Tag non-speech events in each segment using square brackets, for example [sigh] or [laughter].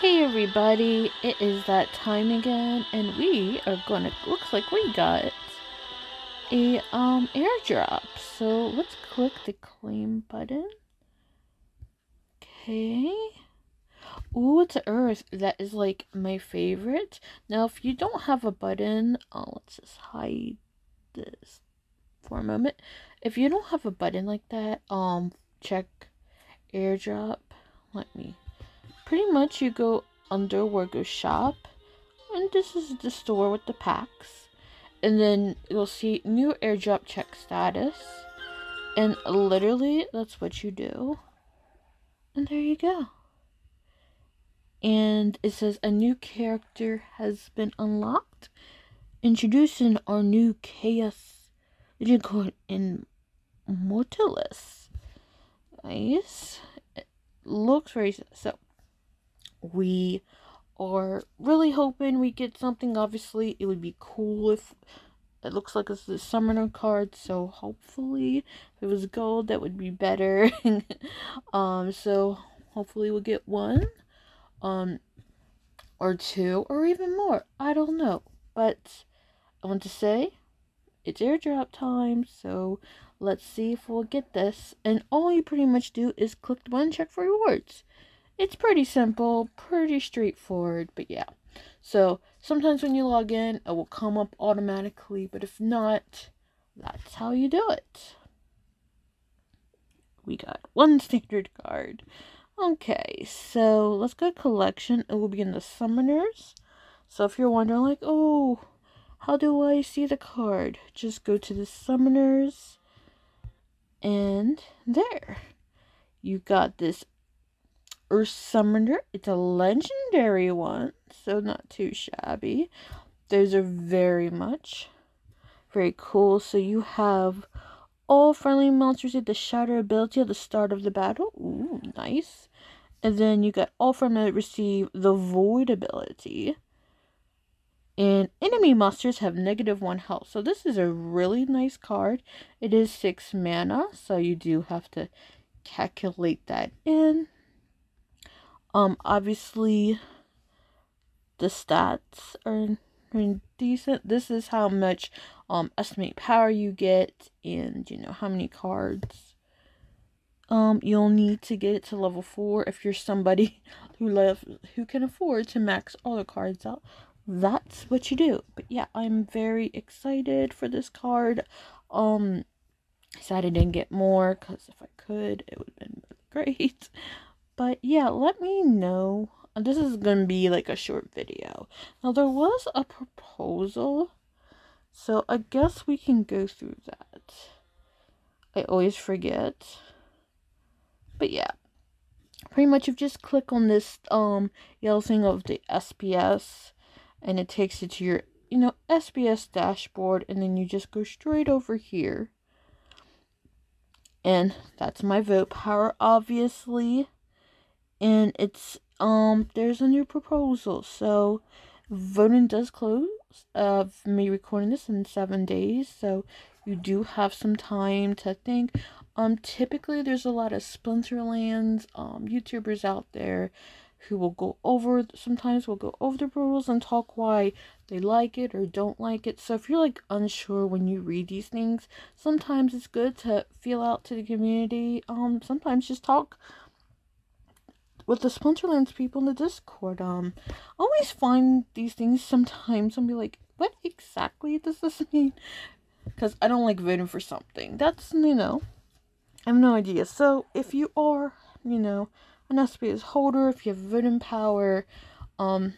Hey everybody, it is that time again, and we are gonna, looks like we got a, um, airdrop. So, let's click the claim button. Okay. Ooh, it's Earth. That is, like, my favorite. Now, if you don't have a button, oh, let's just hide this for a moment. If you don't have a button like that, um, check airdrop. Let me pretty much you go under where shop and this is the store with the packs. And then you'll see new airdrop check status and literally that's what you do. And there you go. And it says a new character has been unlocked. Introducing our new chaos unicorn in mortalis nice. It looks very so we are really hoping we get something. Obviously, it would be cool if it looks like it's the summoner card, so hopefully if it was gold that would be better. [laughs] um so hopefully we'll get one um or two or even more. I don't know. But I want to say it's airdrop time, so let's see if we'll get this. And all you pretty much do is click the button check for rewards it's pretty simple, pretty straightforward, but yeah. So sometimes when you log in, it will come up automatically, but if not, that's how you do it. We got one standard card. Okay, so let's go to collection. It will be in the summoners. So if you're wondering, like, oh, how do I see the card? Just go to the summoners, and there. You got this Earth Summoner. It's a legendary one, so not too shabby. Those are very much very cool. So you have all friendly monsters get the shatter ability at the start of the battle. Ooh, nice. And then you got all friendly receive the void ability. And enemy monsters have negative one health. So this is a really nice card. It is six mana, so you do have to calculate that in. Um, obviously, the stats are, decent. This is how much um estimate power you get, and you know how many cards. Um, you'll need to get it to level four if you're somebody [laughs] who love who can afford to max all the cards out. That's what you do. But yeah, I'm very excited for this card. Um, sad I didn't get more because if I could, it would have been [laughs] great. But yeah, let me know. This is to be like a short video. Now, there was a proposal. So I guess we can go through that. I always forget. But yeah. Pretty much you just click on this um yellow thing of the SPS and it takes you to your you know SPS dashboard and then you just go straight over here. And that's my vote power obviously and it's um there's a new proposal. So voting does close uh me recording this in seven days so you do have some time to think. Um typically there's a lot of splinterlands um youtubers out there who will go over sometimes will go over the rules and talk why they like it or don't like it. So if you're like unsure when you read these things sometimes it's good to feel out to the community um sometimes just talk with the Splinterlands people in the Discord. Um, always find these things sometimes and be like, what exactly does this [laughs] mean? Because I don't like voting for something. That's, you know, I have no idea. So if you are, you know, an SPS holder, if you have voting power, um,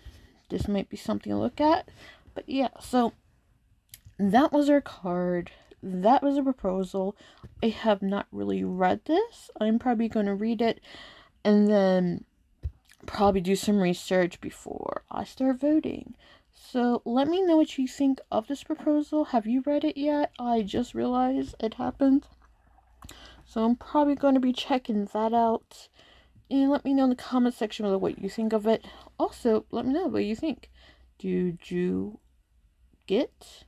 this might be something to look at. But yeah, so that was our card. That was a proposal. I have not really read this. I'm probably going to read it and then probably do some research before I start voting. So let me know what you think of this proposal. Have you read it yet? I just realized it happened. So I'm probably going to be checking that out. And let me know in the comment section below what you think of it. Also, let me know what you think. Did you get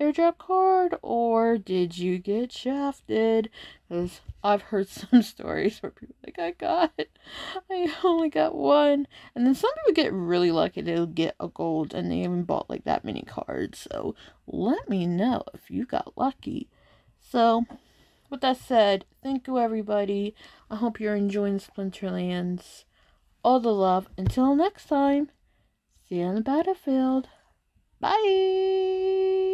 airdrop card or did you get shafted? Because I've heard [laughs] some stories where people like I got I only got one. And then some people get really lucky they'll get a gold and they haven't bought like that many cards. So let me know if you got lucky. So with that said, thank you everybody. I hope you're enjoying Splinterlands. All the love. Until next time. See you on the battlefield. Bye.